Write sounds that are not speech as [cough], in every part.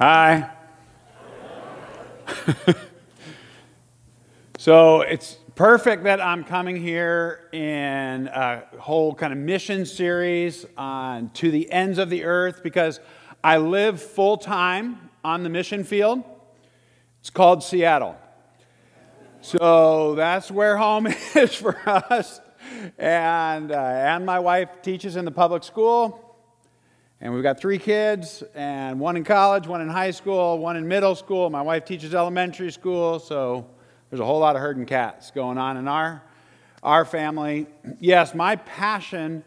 Hi. [laughs] so it's perfect that I'm coming here in a whole kind of mission series on to the ends of the earth because I live full time on the mission field. It's called Seattle. So that's where home [laughs] is for us. And, uh, and my wife teaches in the public school. And we've got three kids, and one in college, one in high school, one in middle school. My wife teaches elementary school, so there's a whole lot of herding cats going on in our, our family. Yes, my passion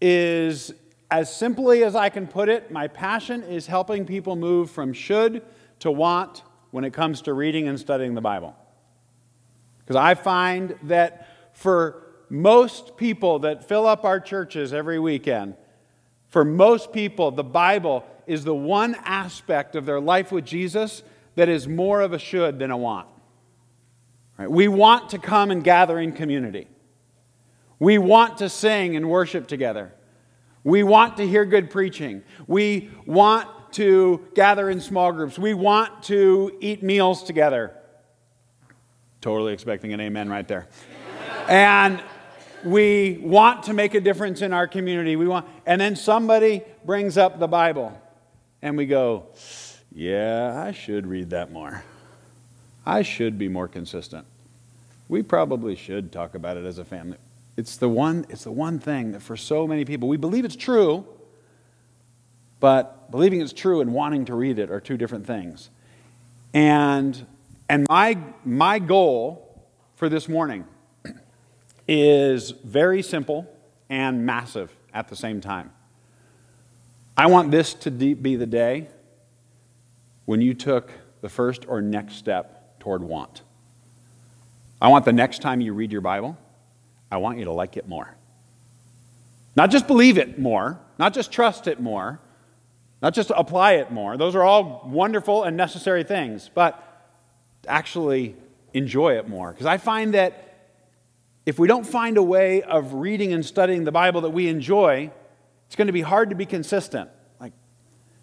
is, as simply as I can put it, my passion is helping people move from should to want when it comes to reading and studying the Bible. Because I find that for most people that fill up our churches every weekend, for most people, the Bible is the one aspect of their life with Jesus that is more of a should than a want. Right? We want to come and gather in community. We want to sing and worship together. We want to hear good preaching. We want to gather in small groups. We want to eat meals together. Totally expecting an amen right there. and we want to make a difference in our community. We want, and then somebody brings up the Bible, and we go, "Yeah, I should read that more. I should be more consistent. We probably should talk about it as a family." It's the one. It's the one thing that for so many people we believe it's true, but believing it's true and wanting to read it are two different things. And and my my goal for this morning is very simple and massive at the same time. I want this to be the day when you took the first or next step toward want. I want the next time you read your Bible, I want you to like it more. Not just believe it more, not just trust it more, not just apply it more. Those are all wonderful and necessary things, but actually enjoy it more. Because I find that if we don't find a way of reading and studying the Bible that we enjoy, it's going to be hard to be consistent. Like,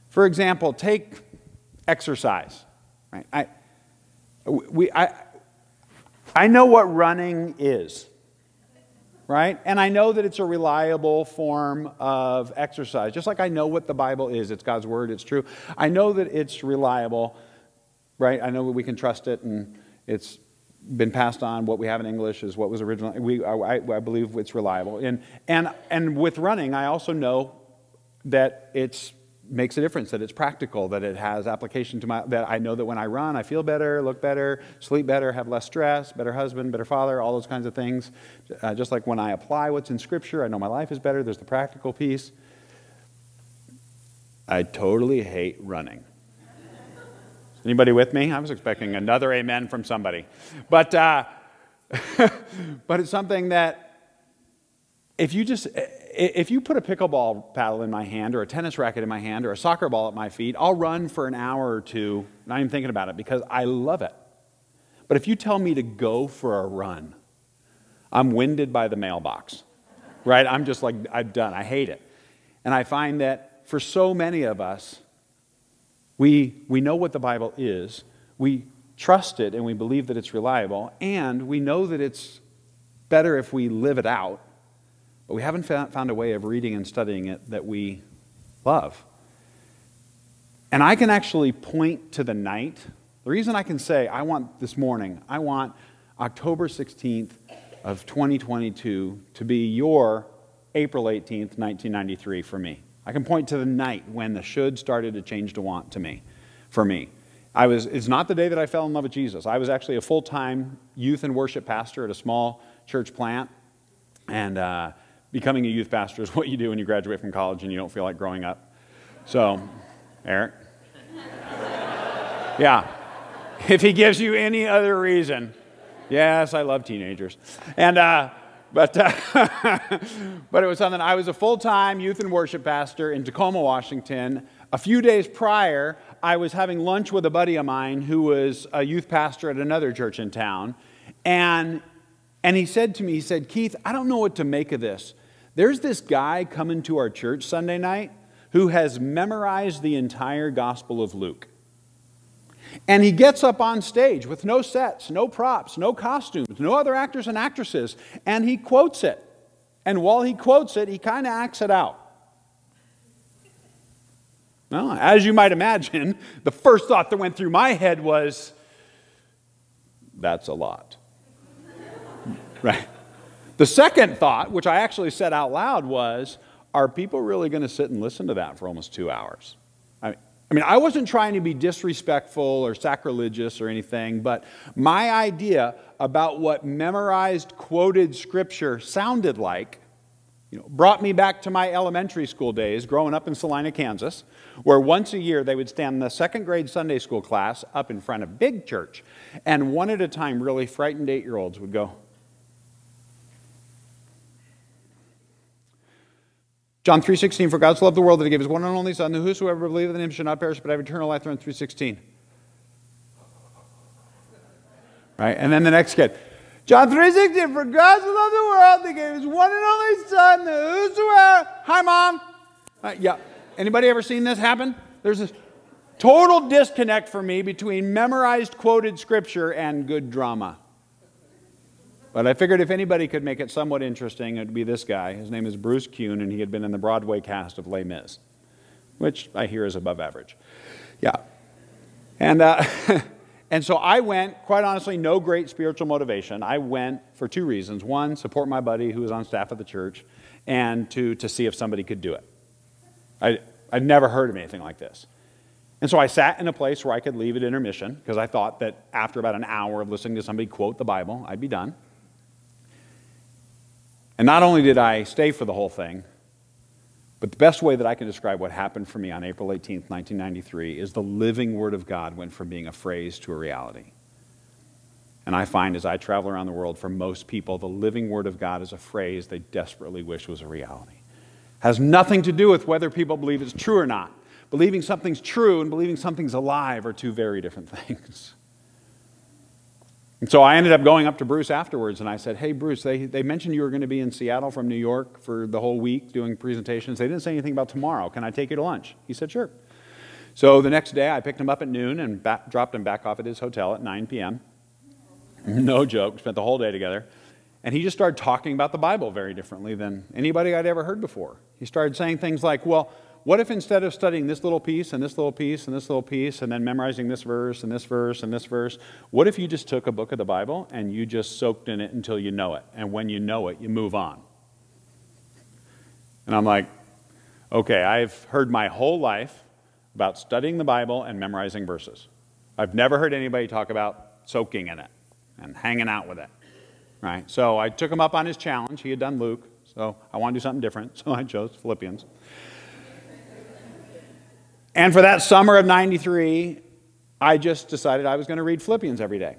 for example, take exercise. Right? I, we, I, I know what running is, right? And I know that it's a reliable form of exercise, just like I know what the Bible is. It's God's Word, it's true. I know that it's reliable, right? I know that we can trust it and it's been passed on. What we have in English is what was originally. We, I, I believe it's reliable. And, and, and with running, I also know that it makes a difference, that it's practical, that it has application to my, that I know that when I run, I feel better, look better, sleep better, have less stress, better husband, better father, all those kinds of things. Uh, just like when I apply what's in Scripture, I know my life is better. There's the practical piece. I totally hate running. Anybody with me? I was expecting another amen from somebody. But, uh, [laughs] but it's something that if you just if you put a pickleball paddle in my hand or a tennis racket in my hand or a soccer ball at my feet i'll run for an hour or two not even thinking about it because i love it but if you tell me to go for a run i'm winded by the mailbox right i'm just like i'm done i hate it and i find that for so many of us we, we know what the Bible is, we trust it, and we believe that it's reliable, and we know that it's better if we live it out, but we haven't found a way of reading and studying it that we love. And I can actually point to the night. The reason I can say, I want this morning, I want October 16th of 2022 to be your April 18th, 1993 for me. I can point to the night when the should started to change to want to me, for me. I was, it's not the day that I fell in love with Jesus. I was actually a full time youth and worship pastor at a small church plant. And uh, becoming a youth pastor is [laughs] what you do when you graduate from college and you don't feel like growing up. So, Eric? [laughs] yeah. If he gives you any other reason, yes, I love teenagers. And, uh, but, uh, [laughs] but it was something, I was a full time youth and worship pastor in Tacoma, Washington. A few days prior, I was having lunch with a buddy of mine who was a youth pastor at another church in town. And, and he said to me, he said, Keith, I don't know what to make of this. There's this guy coming to our church Sunday night who has memorized the entire Gospel of Luke. And he gets up on stage with no sets, no props, no costumes, no other actors and actresses, and he quotes it. And while he quotes it, he kind of acts it out. Well, as you might imagine, [laughs] the first thought that went through my head was, that's a lot. [laughs] right? The second thought, which I actually said out loud, was, are people really going to sit and listen to that for almost two hours? I mean, I wasn't trying to be disrespectful or sacrilegious or anything, but my idea about what memorized, quoted scripture sounded like you know, brought me back to my elementary school days growing up in Salina, Kansas, where once a year they would stand the second grade Sunday school class up in front of big church, and one at a time, really frightened eight year olds would go, John 3.16, for God so loved the world that he gave his one and only Son, that whosoever believeth in him should not perish but have eternal life. John 3.16. Right? And then the next kid. John 3.16, for God so loved the world that he gave his one and only Son, that whosoever... Hi, Mom. Uh, yeah. Anybody ever seen this happen? There's this total disconnect for me between memorized quoted scripture and good drama. But I figured if anybody could make it somewhat interesting, it would be this guy. His name is Bruce Kuhn, and he had been in the Broadway cast of Les Mis, which I hear is above average. Yeah. And, uh, [laughs] and so I went, quite honestly, no great spiritual motivation. I went for two reasons. One, support my buddy who was on staff at the church, and two, to see if somebody could do it. I, I'd never heard of anything like this. And so I sat in a place where I could leave at intermission because I thought that after about an hour of listening to somebody quote the Bible, I'd be done. And not only did I stay for the whole thing, but the best way that I can describe what happened for me on April 18th, 1993, is the living Word of God went from being a phrase to a reality. And I find as I travel around the world, for most people, the living Word of God is a phrase they desperately wish was a reality. Has nothing to do with whether people believe it's true or not. Believing something's true and believing something's alive are two very different [laughs] things. And so I ended up going up to Bruce afterwards and I said, Hey, Bruce, they, they mentioned you were going to be in Seattle from New York for the whole week doing presentations. They didn't say anything about tomorrow. Can I take you to lunch? He said, Sure. So the next day I picked him up at noon and back, dropped him back off at his hotel at 9 p.m. [laughs] No joke, spent the whole day together. And he just started talking about the Bible very differently than anybody I'd ever heard before. He started saying things like, Well, what if instead of studying this little piece and this little piece and this little piece and then memorizing this verse and this verse and this verse, what if you just took a book of the Bible and you just soaked in it until you know it? And when you know it, you move on. And I'm like, okay, I've heard my whole life about studying the Bible and memorizing verses. I've never heard anybody talk about soaking in it and hanging out with it. Right? So I took him up on his challenge. He had done Luke, so I want to do something different, [laughs] so I chose Philippians. And for that summer of 93, I just decided I was going to read Philippians every day.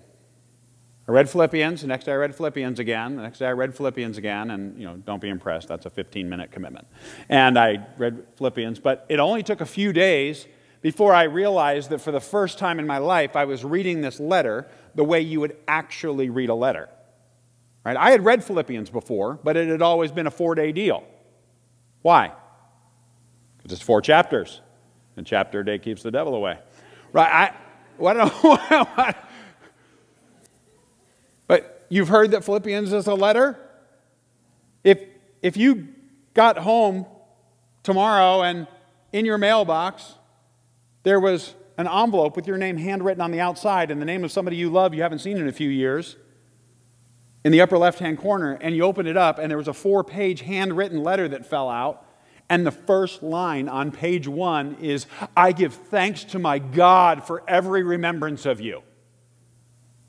I read Philippians, the next day I read Philippians again, the next day I read Philippians again, and you know, don't be impressed, that's a 15 minute commitment. And I read Philippians, but it only took a few days before I realized that for the first time in my life I was reading this letter the way you would actually read a letter. Right? I had read Philippians before, but it had always been a four day deal. Why? Because it's four chapters. And chapter a day keeps the devil away. Right? I, what, [laughs] but you've heard that Philippians is a letter? If, if you got home tomorrow and in your mailbox there was an envelope with your name handwritten on the outside and the name of somebody you love you haven't seen in a few years in the upper left hand corner, and you open it up and there was a four page handwritten letter that fell out and the first line on page one is, I give thanks to my God for every remembrance of you.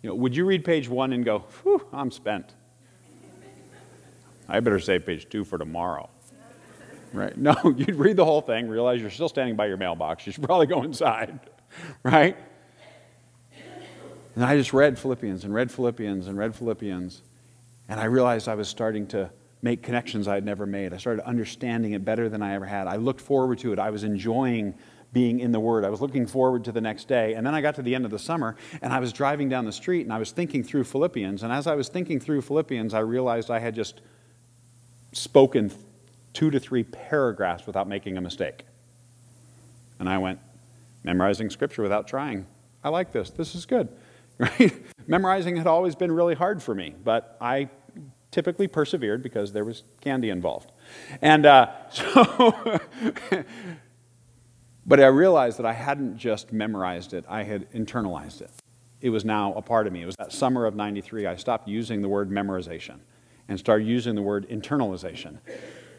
You know, would you read page one and go, whew, I'm spent? I better save page two for tomorrow. Right? No, [laughs] you'd read the whole thing, realize you're still standing by your mailbox. You should probably go inside. [laughs] Right? And I just read Philippians and read Philippians and read Philippians. And I realized I was starting to make connections I had never made. I started understanding it better than I ever had. I looked forward to it. I was enjoying being in the Word. I was looking forward to the next day. And then I got to the end of the summer and I was driving down the street and I was thinking through Philippians. And as I was thinking through Philippians, I realized I had just spoken two to three paragraphs without making a mistake. And I went, memorizing Scripture without trying. I like this. This is good. [laughs] Right? Memorizing had always been really hard for me, but I typically persevered because there was candy involved. And uh, [laughs] so, but I realized that I hadn't just memorized it, I had internalized it. It was now a part of me. It was that summer of 93, I stopped using the word memorization and started using the word internalization.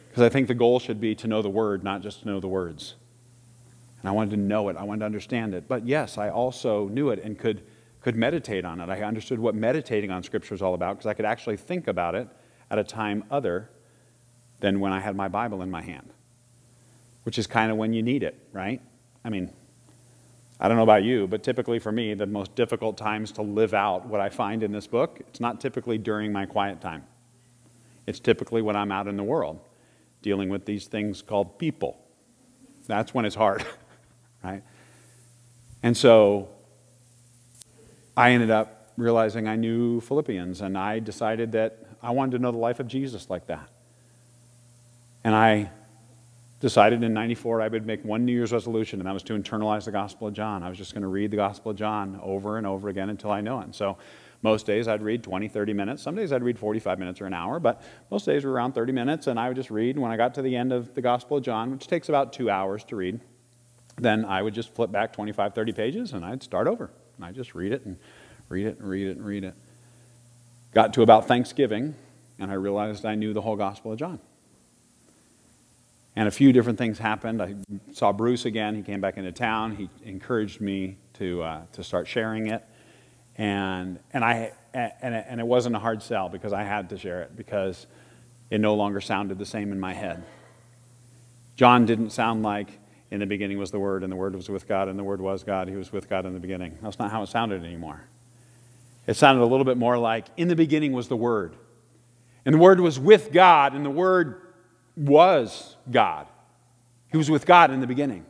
Because I think the goal should be to know the word, not just to know the words. And I wanted to know it, I wanted to understand it. But yes, I also knew it and could, could meditate on it. I understood what meditating on Scripture is all about because I could actually think about it at a time other than when I had my Bible in my hand, which is kind of when you need it, right? I mean, I don't know about you, but typically for me, the most difficult times to live out what I find in this book, it's not typically during my quiet time. It's typically when I'm out in the world dealing with these things called people. That's when it's hard. [laughs] right? And so I ended up realizing I knew Philippians, and I decided that I wanted to know the life of Jesus like that. And I decided in 94 I would make one New Year's resolution, and that was to internalize the Gospel of John. I was just going to read the Gospel of John over and over again until I know it. And so most days I'd read 20, 30 minutes. Some days I'd read 45 minutes or an hour, but most days were around 30 minutes, and I would just read. And When I got to the end of the Gospel of John, which takes about two hours to read, then I would just flip back 25, 30 pages and I'd start over. And I'd just read it and read it and read it and read it. Got to about Thanksgiving and I realized I knew the whole Gospel of John. And a few different things happened. I saw Bruce again. He came back into town. He encouraged me to, uh, to start sharing it. And, and, I, and, and it wasn't a hard sell because I had to share it because it no longer sounded the same in my head. John didn't sound like in the beginning was the Word, and the Word was with God, and the Word was God. He was with God in the beginning. That's not how it sounded anymore. It sounded a little bit more like, in the beginning was the Word. And the Word was with God, and the Word was God. He was with God in the beginning.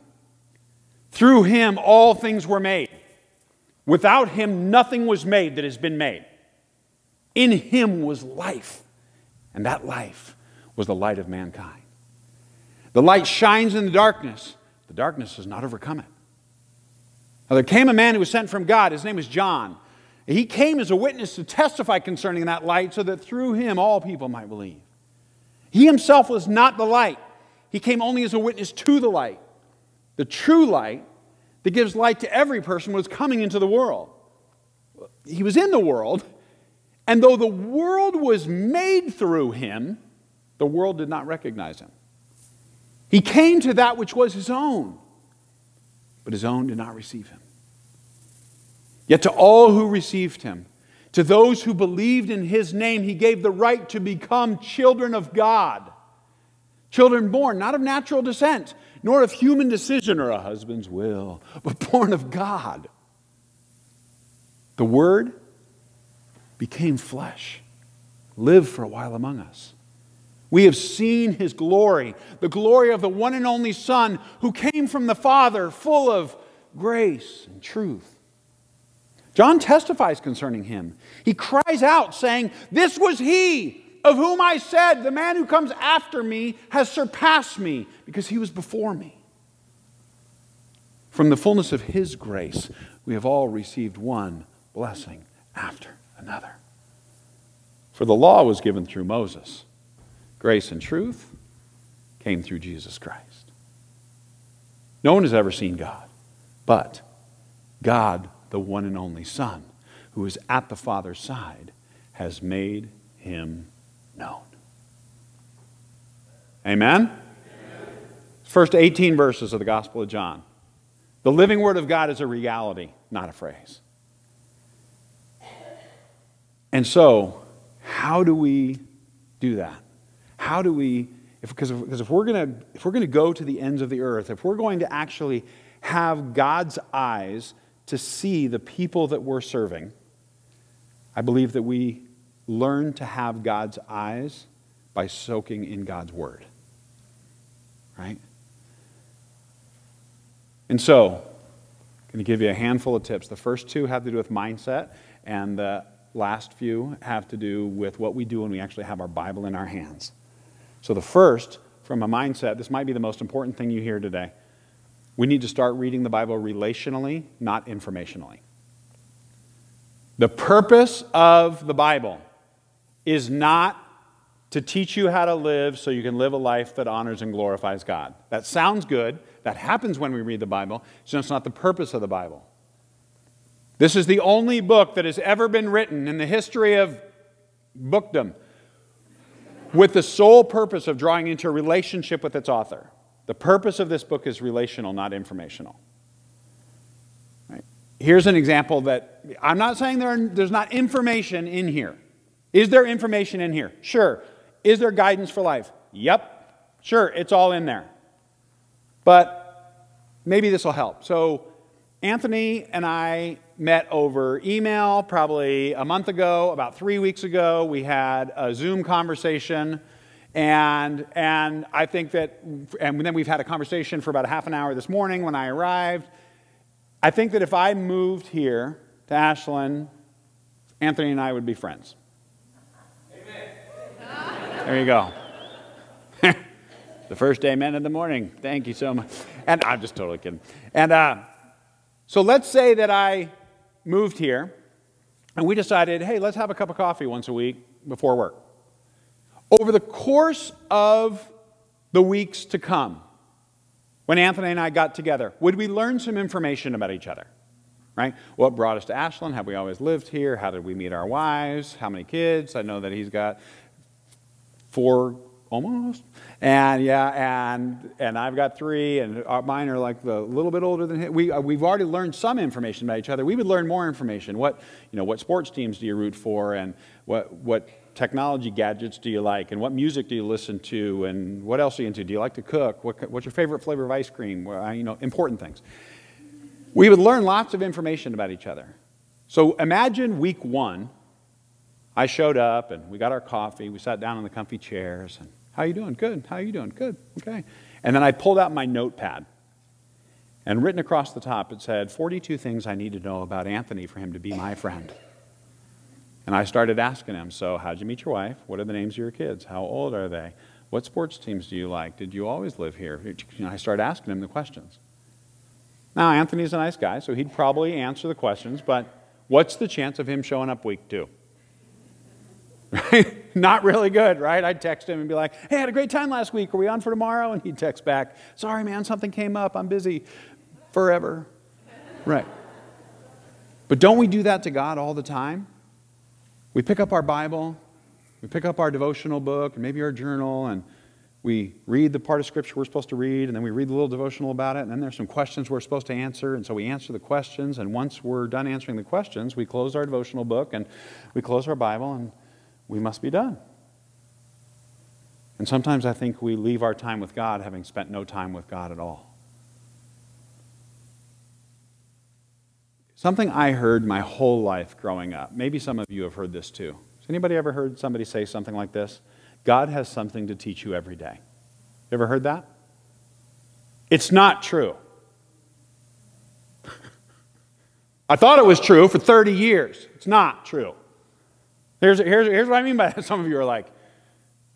Through him, all things were made. Without him, nothing was made that has been made. In him was life, and that life was the light of mankind. The light shines in the darkness, the darkness has not overcome it. Now, there came a man who was sent from God. His name was John. He came as a witness to testify concerning that light so that through him all people might believe. He himself was not the light, he came only as a witness to the light. The true light that gives light to every person was coming into the world. He was in the world, and though the world was made through him, the world did not recognize him. He came to that which was his own, but his own did not receive him. Yet to all who received him, to those who believed in his name, he gave the right to become children of God. Children born not of natural descent, nor of human decision or a husband's will, but born of God. The Word became flesh, lived for a while among us. We have seen his glory, the glory of the one and only Son who came from the Father, full of grace and truth. John testifies concerning him. He cries out, saying, This was he of whom I said, The man who comes after me has surpassed me because he was before me. From the fullness of his grace, we have all received one blessing after another. For the law was given through Moses Grace and truth came through Jesus Christ. No one has ever seen God, but God, the one and only Son, who is at the Father's side, has made him known. Amen? First 18 verses of the Gospel of John. The living Word of God is a reality, not a phrase. And so, how do we do that? How do we, if, because, if, because if we're going to if we're going to go to the ends of the earth, if we're going to actually have God's eyes to see the people that we're serving, I believe that we learn to have God's eyes by soaking in God's word. Right? And so, I'm going to give you a handful of tips. The first two have to do with mindset, and the last few have to do with what we do when we actually have our Bible in our hands. So, the first, from a mindset, this might be the most important thing you hear today. We need to start reading the Bible relationally, not informationally. The purpose of the Bible is not to teach you how to live so you can live a life that honors and glorifies God. That sounds good. That happens when we read the Bible. So It's not the purpose of the Bible. This is the only book that has ever been written in the history of bookdom with the sole purpose of drawing into a relationship with its author. The purpose of this book is relational, not informational. Right? Here's an example that I'm not saying there are, there's not information in here. Is there information in here? Sure. Is there guidance for life? Yep. Sure, it's all in there. But maybe this will help. So, Anthony and I met over email probably a month ago, about three weeks ago. We had a Zoom conversation. And, and I think that, and then we've had a conversation for about a half an hour this morning when I arrived. I think that if I moved here to Ashland, Anthony and I would be friends. There you go. [laughs] the first amen in the morning. Thank you so much. And I'm just totally kidding. And uh, so let's say that I moved here and we decided, hey, let's have a cup of coffee once a week before work. Over the course of the weeks to come, when Anthony and I got together, would we learn some information about each other? Right? What brought us to Ashland? Have we always lived here? How did we meet our wives? How many kids? I know that he's got four almost and yeah and and i've got three and mine are like the little bit older than him. we, uh, we've already learned some information about each other we would learn more information what you know what sports teams do you root for and what what technology gadgets do you like and what music do you listen to and what else are you into do you like to cook what, what's your favorite flavor of ice cream you know important things we would learn lots of information about each other so imagine week one I showed up and we got our coffee. We sat down in the comfy chairs. And how you doing? Good. How you doing? Good. Okay. And then I pulled out my notepad. And written across the top, it said, 42 things I need to know about Anthony for him to be my friend. And I started asking him, So, how'd you meet your wife? What are the names of your kids? How old are they? What sports teams do you like? Did you always live here? I started asking him the questions. Now, Anthony's a nice guy, so he'd probably answer the questions, but what's the chance of him showing up week two? Right? [laughs] Not really good, right? I'd text him and be like, hey, I had a great time last week. Are we on for tomorrow? And he'd text back, sorry, man, something came up. I'm busy forever. Right. But don't we do that to God all the time? We pick up our Bible, we pick up our devotional book, and maybe our journal, and we read the part of Scripture we're supposed to read, and then we read the little devotional about it, and then there's some questions we're supposed to answer, and so we answer the questions, and once we're done answering the questions, we close our devotional book and we close our Bible, and we must be done. And sometimes I think we leave our time with God having spent no time with God at all. Something I heard my whole life growing up. Maybe some of you have heard this too. Has anybody ever heard somebody say something like this? God has something to teach you every day. You ever heard that? It's not true. [laughs] I thought it was true for 30 years. It's not true. Here's, here's, here's what I mean by that. [laughs] Some of you are like,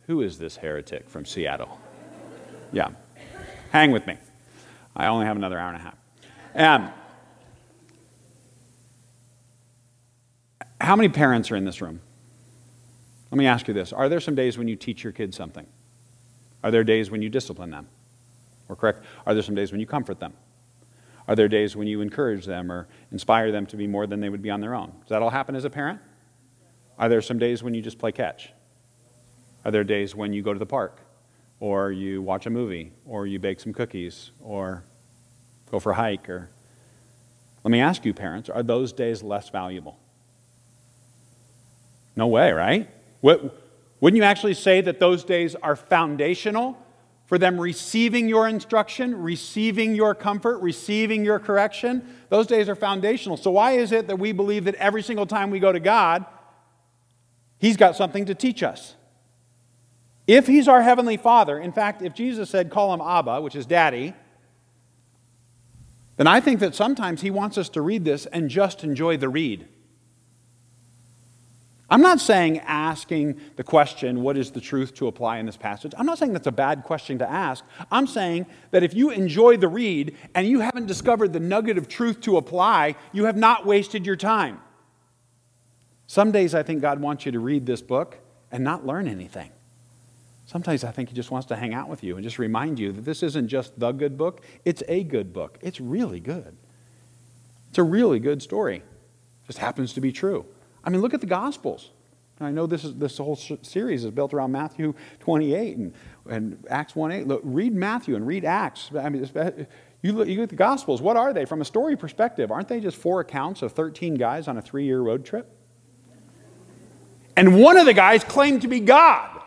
who is this heretic from Seattle? Yeah. Hang with me. I only have another hour and a half. Um, how many parents are in this room? Let me ask you this Are there some days when you teach your kids something? Are there days when you discipline them? Or correct? Are there some days when you comfort them? Are there days when you encourage them or inspire them to be more than they would be on their own? Does that all happen as a parent? Are there some days when you just play catch? Are there days when you go to the park, or you watch a movie, or you bake some cookies, or go for a hike? Or let me ask you, parents, are those days less valuable? No way, right? Wouldn't you actually say that those days are foundational for them receiving your instruction, receiving your comfort, receiving your correction? Those days are foundational. So, why is it that we believe that every single time we go to God, He's got something to teach us. If He's our Heavenly Father, in fact, if Jesus said, call Him Abba, which is Daddy, then I think that sometimes He wants us to read this and just enjoy the read. I'm not saying asking the question, what is the truth to apply in this passage? I'm not saying that's a bad question to ask. I'm saying that if you enjoy the read and you haven't discovered the nugget of truth to apply, you have not wasted your time. Some days I think God wants you to read this book and not learn anything. Sometimes I think He just wants to hang out with you and just remind you that this isn't just the good book, it's a good book. It's really good. It's a really good story. It just happens to be true. I mean, look at the Gospels. I know this, is, this whole series is built around Matthew 28 and, and Acts 1 8. Look, read Matthew and read Acts. I mean, you look, you look at the Gospels, what are they? From a story perspective, aren't they just four accounts of 13 guys on a three year road trip? And one of the guys claimed to be God.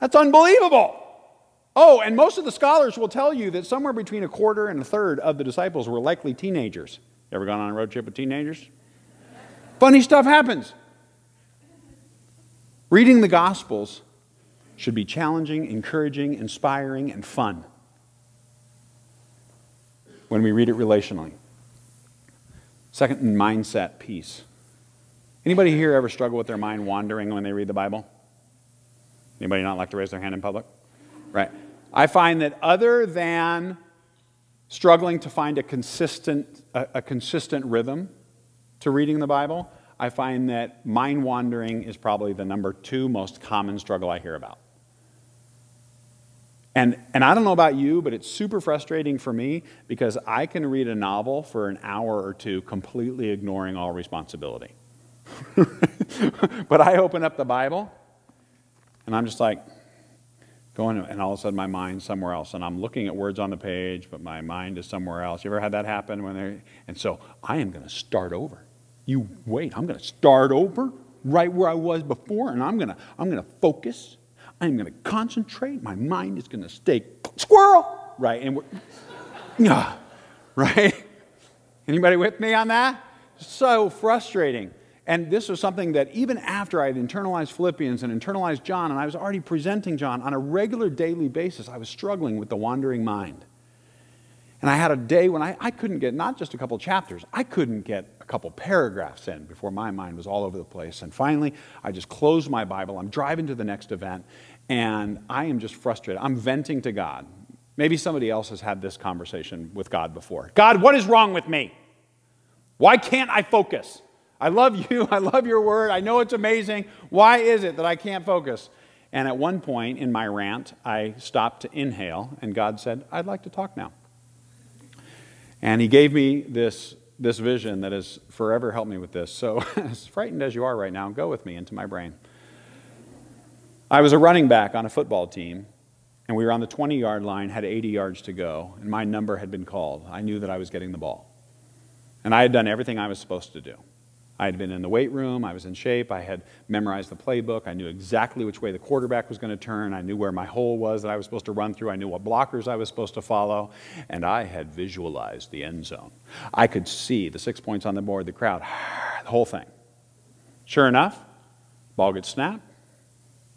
That's unbelievable. Oh, and most of the scholars will tell you that somewhere between a quarter and a third of the disciples were likely teenagers. You ever gone on a road trip with teenagers? Funny stuff happens. Reading the Gospels should be challenging, encouraging, inspiring, and fun when we read it relationally. Second, mindset piece. Anybody here ever struggle with their mind wandering when they read the Bible? Anybody not like to raise their hand in public? Right. I find that other than struggling to find a consistent, a, a consistent rhythm to reading the Bible, I find that mind wandering is probably the number two most common struggle I hear about. And, and I don't know about you, but it's super frustrating for me because I can read a novel for an hour or two completely ignoring all responsibility. [laughs] but I open up the Bible and I'm just like, going, and all of a sudden my mind's somewhere else. And I'm looking at words on the page, but my mind is somewhere else. You ever had that happen when they and so I am going to start over. You wait, I'm going to start over right where I was before, and I'm going to I'm going to focus. I'm going to concentrate. My mind is going to stay squirrel, right? And we're, yeah, [laughs] right? Anybody with me on that? So frustrating. And this was something that even after I had internalized Philippians and internalized John, and I was already presenting John on a regular daily basis, I was struggling with the wandering mind. And I had a day when I, I couldn't get not just a couple chapters, I couldn't get a couple paragraphs in before my mind was all over the place. And finally, I just closed my Bible. I'm driving to the next event, and I am just frustrated. I'm venting to God. Maybe somebody else has had this conversation with God before. God, what is wrong with me? Why can't I focus? I love [laughs] you. I love your word. I know it's amazing. Why is it that I can't focus? And at one point in my rant, I stopped to inhale, and God said, I'd like to talk now. And he gave me this, this vision that has forever helped me with this. So, [laughs] as frightened as you are right now, go with me into my brain. I was a running back on a football team, and we were on the 20 yard line, had 80 yards to go, and my number had been called. I knew that I was getting the ball. And I had done everything I was supposed to do. I had been in the weight room, I was in shape, I had memorized the playbook, I knew exactly which way the quarterback was going to turn, I knew where my hole was that I was supposed to run through, I knew what blockers I was supposed to follow, and I had visualized the end zone. I could see the six points on the board, the crowd, [sighs] the whole thing. Sure enough, ball gets snapped,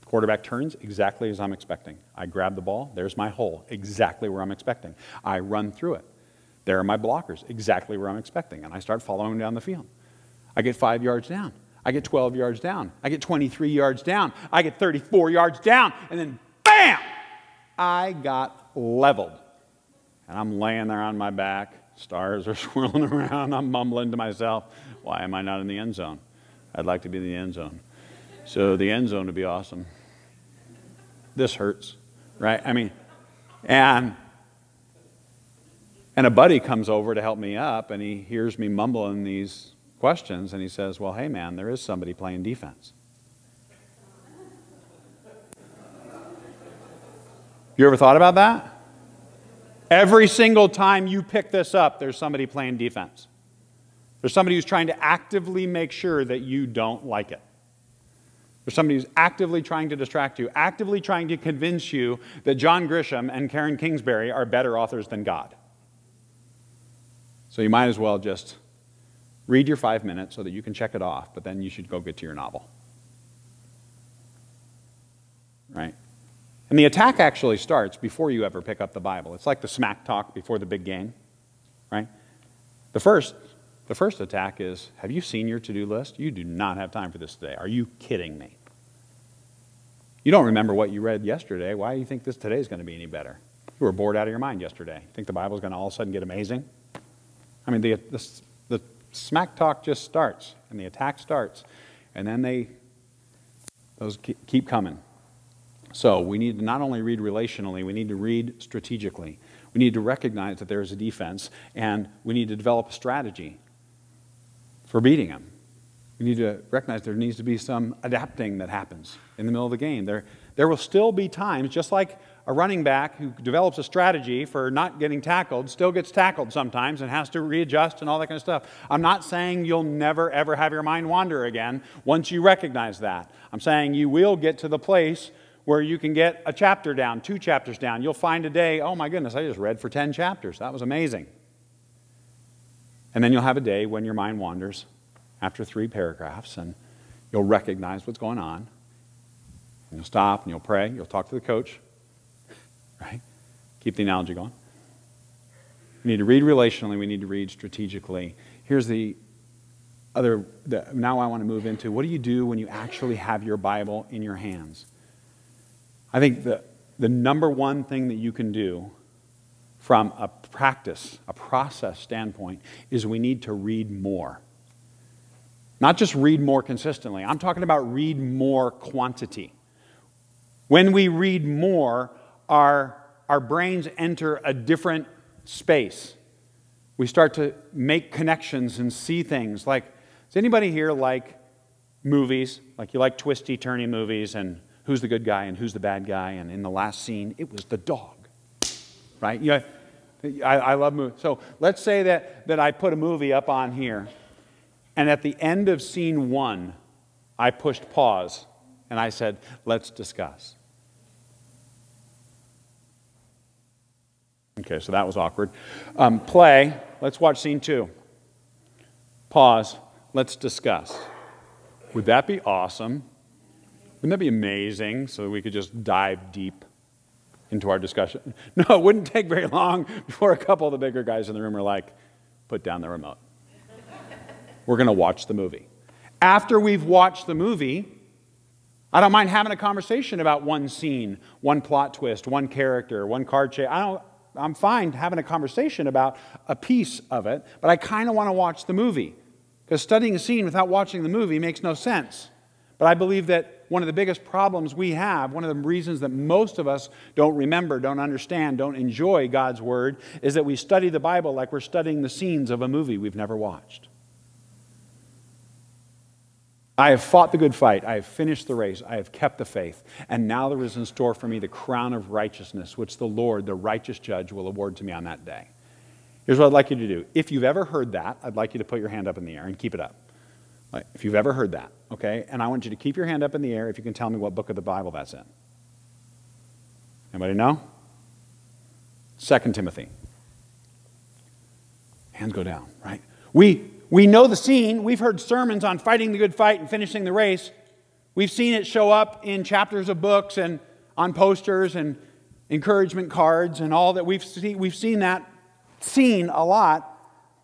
quarterback turns exactly as I'm expecting. I grab the ball, there's my hole, exactly where I'm expecting. I run through it. There are my blockers, exactly where I'm expecting, and I start following down the field. I get five yards down. I get 12 yards down. I get 23 yards down. I get 34 yards down. And then, bam! I got leveled. And I'm laying there on my back. Stars are [laughs] swirling around. I'm mumbling to myself, why am I not in the end zone? I'd like to be in the end zone. So the end zone would be awesome. This hurts, right? I mean, and and a buddy comes over to help me up, and he hears me mumbling these questions and he says, Well, hey, man, there is somebody playing defense. You ever thought about that? Every single time you pick this up, there's somebody playing defense. There's somebody who's trying to actively make sure that you don't like it. There's somebody who's actively trying to distract you, actively trying to convince you that John Grisham and Karen Kingsbury are better authors than God. So you might as well just Read your five minutes so that you can check it off, but then you should go get to your novel. Right? And the attack actually starts before you ever pick up the Bible. It's like the smack talk before the big game, right? The first The first attack is Have you seen your to do list? You do not have time for this today. Are you kidding me? You don't remember what you read yesterday. Why do you think this today is going to be any better? You were bored out of your mind yesterday. Think the Bible is going to all of a sudden get amazing? I mean, the smack talk just starts and the attack starts, and then they those keep coming. So we need to not only read relationally, we need to read strategically. We need to recognize that there is a defense, and we need to develop a strategy for beating them. We need to recognize there needs to be some adapting that happens in the middle of the game. There, there will still be times, just like a running back who develops a strategy for not getting tackled still gets tackled sometimes and has to readjust and all that kind of stuff. I'm not saying you'll never, ever have your mind wander again once you recognize that. I'm saying you will get to the place where you can get a chapter down, two chapters down. You'll find a day, oh my goodness, I just read for 10 chapters. That was amazing. And then you'll have a day when your mind wanders after three paragraphs and you'll recognize what's going on. And you'll stop and you'll pray. You'll talk to the coach right? Keep the analogy going. We need to read relationally, we need to read strategically. Here's the other, the, now I want to move into what do you do when you actually have your Bible in your hands? I think the, the number one thing that you can do from a practice, a process standpoint, is we need to read more. Not just read more consistently, I'm talking about read more quantity. When we read more, our, our brains enter a different space. We start to make connections and see things. Like, does anybody here like movies? Like, you like twisty, turny movies, and who's the good guy and who's the bad guy? And in the last scene, it was the dog, right? Yeah, I, I love movies. So let's say that, that I put a movie up on here, and at the end of scene one, I pushed pause and I said, let's discuss. Okay, so that was awkward. Um, play. Let's watch scene two. Pause. Let's discuss. Would that be awesome? Wouldn't that be amazing so we could just dive deep into our discussion? [laughs] No, it wouldn't take very long before a couple of the bigger guys in the room are like, put down the remote. We're going to watch the movie. After we've watched the movie, I don't mind having a conversation about one scene, one plot twist, one character, one card change. I don't, I'm fine having a conversation about a piece of it, but I kind of want to watch the movie. Because studying a scene without watching the movie makes no sense. But I believe that one of the biggest problems we have, one of the reasons that most of us don't remember, don't understand, don't enjoy God's Word, is that we study the Bible like we're studying the scenes of a movie we've never watched. I have fought the good fight. I have finished the race. I have kept the faith. And now there is in store for me the crown of righteousness, which the Lord, the righteous judge, will award to me on that day. Here's what I'd like you to do. If you've ever heard that, I'd like you to put your hand up in the air and keep it up. If you've ever heard that, okay? And I want you to keep your hand up in the air if you can tell me what book of the Bible that's in. Anybody know? Second Timothy. Hands go down, right? We we know the scene. We've heard sermons on fighting the good fight and finishing the race. We've seen it show up in chapters of books and on posters and encouragement cards and all that. We've seen, we've seen that scene a lot.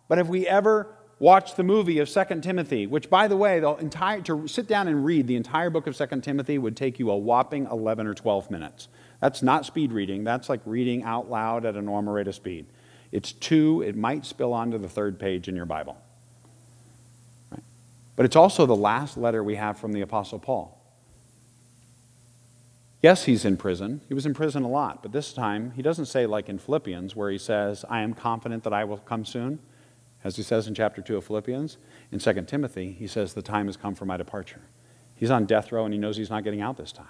But have we ever watched the movie of 2 Timothy, which, by the way, the entire, to sit down and read the entire book of 2 Timothy would take you a whopping 11 or 12 minutes. That's not speed reading. That's like reading out loud at a normal rate of speed. It's two, it might spill onto the third page in your Bible. But it's also the last letter we have from the Apostle Paul. Yes, he's in prison. He was in prison a lot, but this time he doesn't say, like in Philippians, where he says, I am confident that I will come soon, as he says in chapter 2 of Philippians. In 2 Timothy, he says, The time has come for my departure. He's on death row and he knows he's not getting out this time.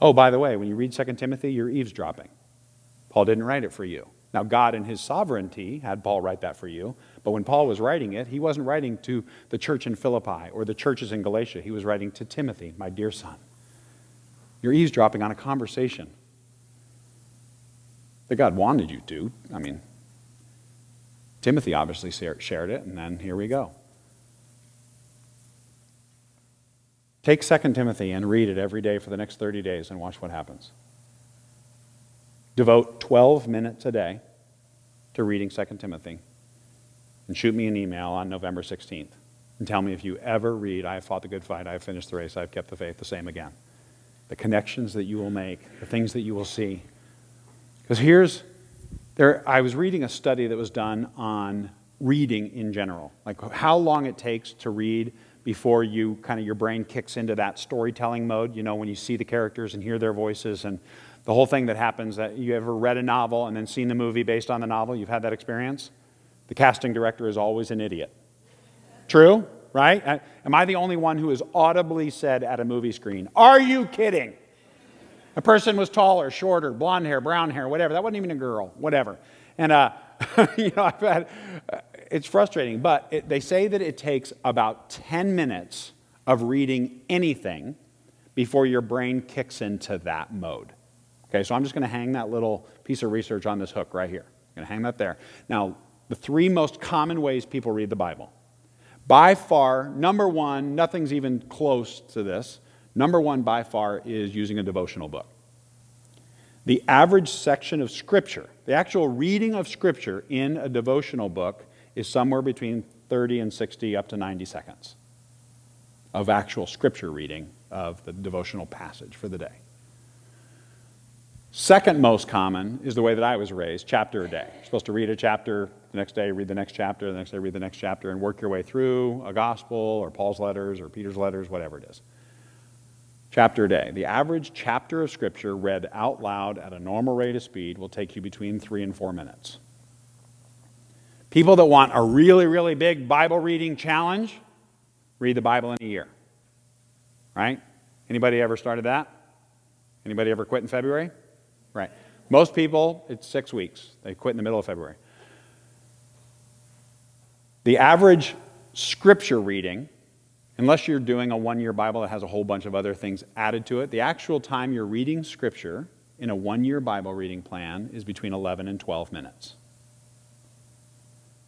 Oh, by the way, when you read 2 Timothy, you're eavesdropping. Paul didn't write it for you. Now, God, in his sovereignty, had Paul write that for you, but when Paul was writing it, he wasn't writing to the church in Philippi or the churches in Galatia. He was writing to Timothy, my dear son. You're eavesdropping on a conversation that God wanted you to. I mean, Timothy obviously shared it, and then here we go. Take 2 Timothy and read it every day for the next 30 days and watch what happens. Devote 12 minutes a day to reading 2 Timothy and shoot me an email on November 16th and tell me if you ever read, I have fought the good fight, I have finished the race, I have kept the faith, the same again. The connections that you will make, the things that you will see. Because here's, there, I was reading a study that was done on reading in general, like how long it takes to read before you kind of your brain kicks into that storytelling mode, you know, when you see the characters and hear their voices and the whole thing that happens that you ever read a novel and then seen the movie based on the novel, you've had that experience? The casting director is always an idiot. True? Right? Am I the only one who has audibly said at a movie screen, Are you kidding? A person was taller, shorter, blonde hair, brown hair, whatever. That wasn't even a girl, whatever. And, uh, [laughs] you know, I've had, uh, it's frustrating, but it, they say that it takes about 10 minutes of reading anything before your brain kicks into that mode. Okay, so I'm just going to hang that little piece of research on this hook right here. I'm going to hang that there. Now, the three most common ways people read the Bible. By far, number one, nothing's even close to this. Number one, by far, is using a devotional book. The average section of Scripture, the actual reading of Scripture in a devotional book, is somewhere between 30 and 60 up to 90 seconds of actual Scripture reading of the devotional passage for the day. Second most common is the way that I was raised, chapter a day. You're supposed to read a chapter, the next day read the next chapter, the next day read the next chapter, and work your way through a gospel or Paul's letters or Peter's letters, whatever it is. Chapter a day. The average chapter of Scripture read out loud at a normal rate of speed will take you between three and four minutes. People that want a really, really big Bible reading challenge, read the Bible in a year. Right? Anybody ever started that? Anybody ever quit in February? Right. Most people, it's six weeks. They quit in the middle of February. The average scripture reading, unless you're doing a one year Bible that has a whole bunch of other things added to it, the actual time you're reading scripture in a one year Bible reading plan is between 11 and 12 minutes.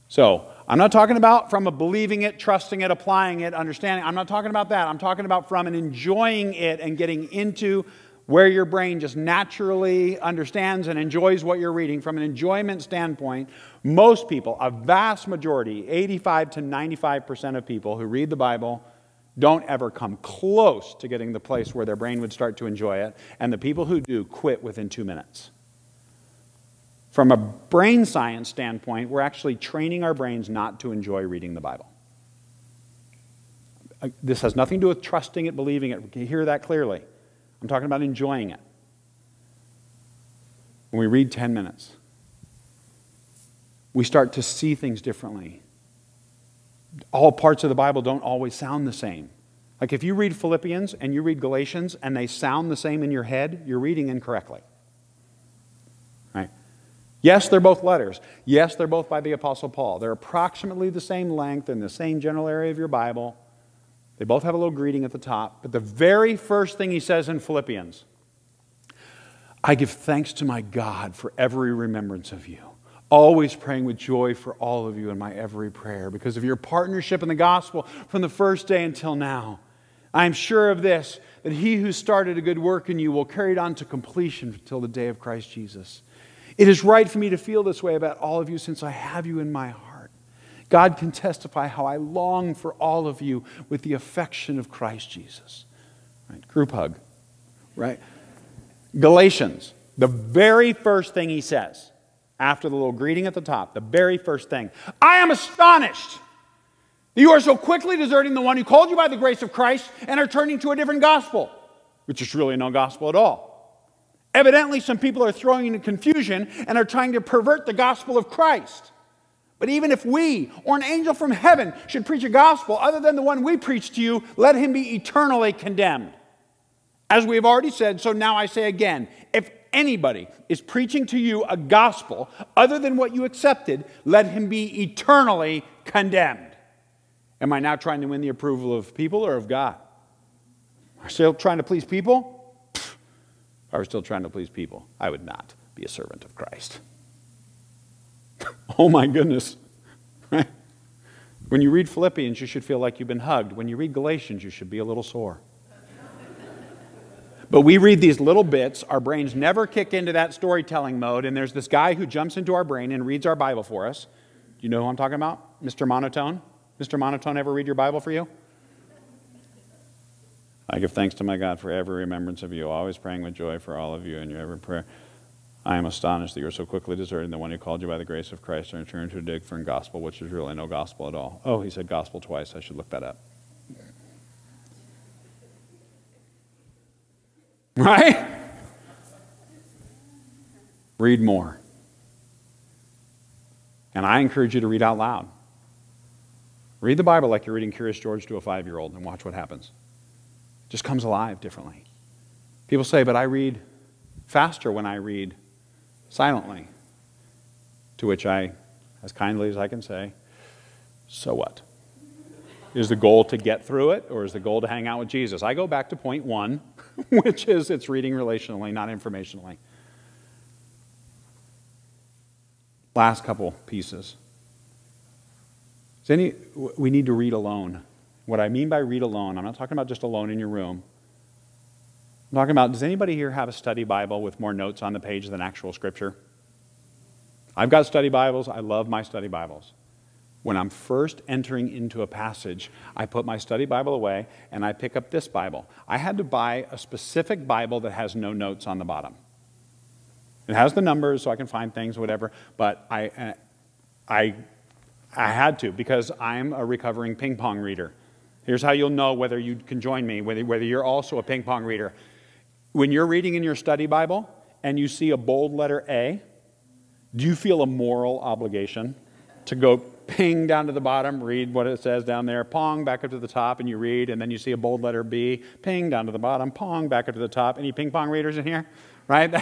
So, I'm not talking about from a believing it, trusting it, applying it, understanding. I'm not talking about that. I'm talking about from an enjoying it and getting into where your brain just naturally understands and enjoys what you're reading from an enjoyment standpoint, most people, a vast majority, 85 to 95% of people who read the Bible, don't ever come close to getting the place where their brain would start to enjoy it. And the people who do quit within two minutes. From a brain science standpoint, we're actually training our brains not to enjoy reading the Bible. Uh, this has nothing to do with trusting it, believing it. You hear that clearly? I'm talking about enjoying it. When we read 10 minutes, we start to see things differently. All parts of the Bible don't always sound the same. Like if you read Philippians and you read Galatians and they sound the same in your head, you're reading incorrectly. Right? Yes, they're both letters. Yes, they're both by the Apostle Paul. They're approximately the same length in the same general area of your Bible. They both have a little greeting at the top, but the very first thing he says in Philippians I give thanks to my God for every remembrance of you, always praying with joy for all of you in my every prayer because of your partnership in the gospel from the first day until now. I am sure of this, that he who started a good work in you will carry it on to completion until the day of Christ Jesus. It is right for me to feel this way about all of you since I have you in my heart. God can testify how I long for all of you with the affection of Christ Jesus. Right? Group hug. Right? Galatians, the very first thing he says after the little greeting at the top, the very first thing I am astonished that you are so quickly deserting the one who called you by the grace of Christ and are turning to a different gospel, which is really no gospel at all. Evidently, some people are throwing into confusion and are trying to pervert the gospel of Christ. But even if we or an angel from heaven should preach a gospel other than the one we preach to you, let him be eternally condemned. As we have already said, so now I say again if anybody is preaching to you a gospel other than what you accepted, let him be eternally condemned. Am I now trying to win the approval of people or of God? I still trying to please people? If I were still trying to please people, I would not be a servant of Christ. [laughs] oh my goodness. Right? When you read Philippians, you should feel like you've been hugged. When you read Galatians, you should be a little sore. But we read these little bits, our brains never kick into that storytelling mode, and there's this guy who jumps into our brain and reads our Bible for us. Do you know who I'm talking about? Mr. Monotone? Mr. Monotone ever read your Bible for you? I give thanks to my God for every remembrance of you, always praying with joy for all of you in your every prayer. I am astonished that you are so quickly deserting the one who called you by the grace of Christ and returned to a different gospel, which is really no gospel at all. Oh, he said gospel twice. I should look that up. [laughs] Right? Read more. And I encourage you to read out loud. Read the Bible like you're reading Curious George to a five year old and watch what happens. It just comes alive differently. People say, but I read faster when I read silently. To which I, as kindly as I can say, so what? Is the goal to get through it or is the goal to hang out with Jesus? I go back to point one, [laughs] which is it's reading relationally, not informationally. Last couple pieces. Any, we need to read alone. What I mean by read alone, I'm not talking about just alone in your room. I'm talking about does anybody here have a study Bible with more notes on the page than actual scripture? I've got study Bibles. I love my study Bibles. When I'm first entering into a passage, I put my study Bible away and I pick up this Bible. I had to buy a specific Bible that has no notes on the bottom. It has the numbers so I can find things, whatever, but I, uh, I, I had to because I'm a recovering ping pong reader. Here's how you'll know whether you can join me, whether, whether you're also a ping pong reader. When you're reading in your study Bible and you see a bold letter A, do you feel a moral obligation to go ping down to the bottom, read what it says down there, pong back up to the top, and you read, and then you see a bold letter B, ping down to the bottom, pong back up to the top. Any ping pong readers in here? Right?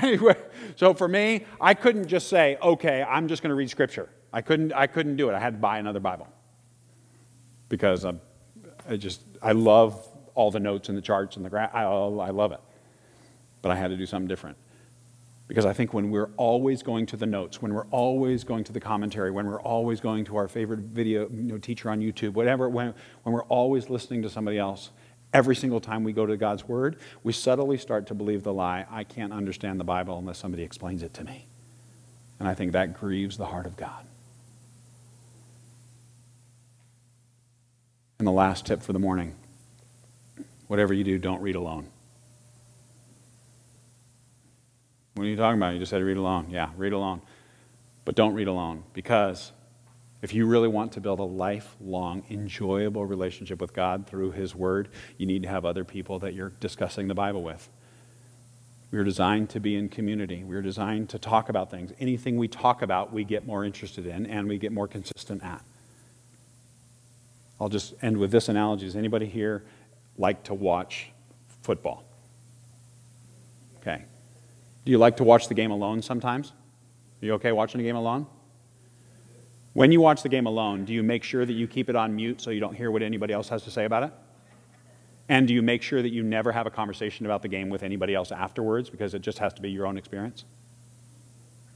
[laughs] so for me, I couldn't just say, okay, I'm just going to read scripture. I couldn't, I couldn't do it. I had to buy another Bible because I'm, I just, I love all the notes and the charts and the graph. I, I love it. But I had to do something different. Because I think when we're always going to the notes, when we're always going to the commentary, when we're always going to our favorite video you know, teacher on YouTube, whatever, when, when we're always listening to somebody else, every single time we go to God's Word, we subtly start to believe the lie I can't understand the Bible unless somebody explains it to me. And I think that grieves the heart of God. And the last tip for the morning whatever you do, don't read alone. What are you talking about? You just said read alone. Yeah, read alone. But don't read alone because if you really want to build a lifelong, enjoyable relationship with God through His Word, you need to have other people that you're discussing the Bible with. We are designed to be in community. We are designed to talk about things. Anything we talk about, we get more interested in and we get more consistent at. I'll just end with this analogy. Does anybody here like to watch football? Okay. Do you like to watch the game alone sometimes? Are you okay watching the game alone? When you watch the game alone, do you make sure that you keep it on mute so you don't hear what anybody else has to say about it? And do you make sure that you never have a conversation about the game with anybody else afterwards because it just has to be your own experience?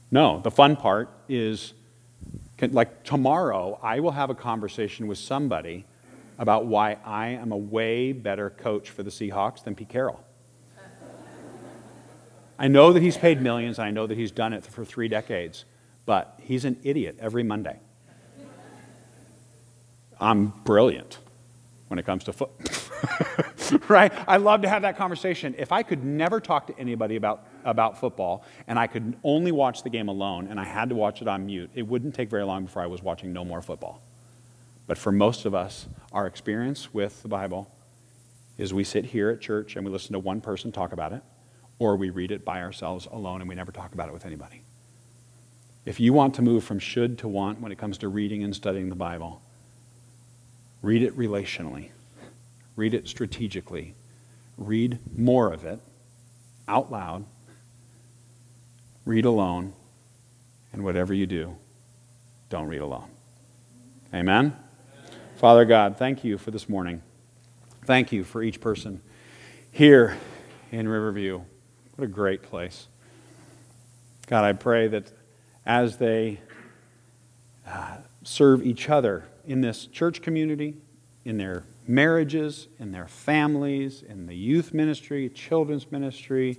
No, the fun part is like tomorrow, I will have a conversation with somebody about why I am a way better coach for the Seahawks than Pete Carroll. I know that he's paid millions, and I know that he's done it for three decades, but he's an idiot every Monday. I'm brilliant when it comes to foot. [laughs] right? I love to have that conversation. If I could never talk to anybody about, about football and I could only watch the game alone and I had to watch it on mute, it wouldn't take very long before I was watching no more football. But for most of us, our experience with the Bible is we sit here at church and we listen to one person talk about it or we read it by ourselves alone and we never talk about it with anybody. If you want to move from should to want when it comes to reading and studying the Bible, read it relationally, read it strategically, read more of it out loud, read alone, and whatever you do, don't read alone. Amen? Father God, thank you for this morning. Thank you for each person here in Riverview. What a great place. God, I pray that as they uh, serve each other in this church community, in their marriages, in their families, in the youth ministry, children's ministry,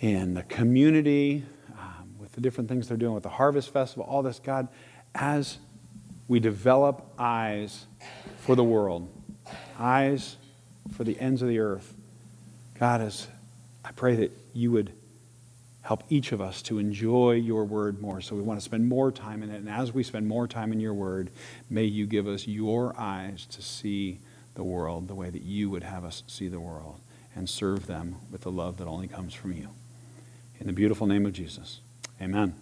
in the community, um, with the different things they're doing with the Harvest Festival, all this, God, as we develop eyes for the world, eyes for the ends of the earth. God, as I pray that you would help each of us to enjoy your word more. So we want to spend more time in it. And as we spend more time in your word, may you give us your eyes to see the world the way that you would have us see the world and serve them with the love that only comes from you. In the beautiful name of Jesus, amen.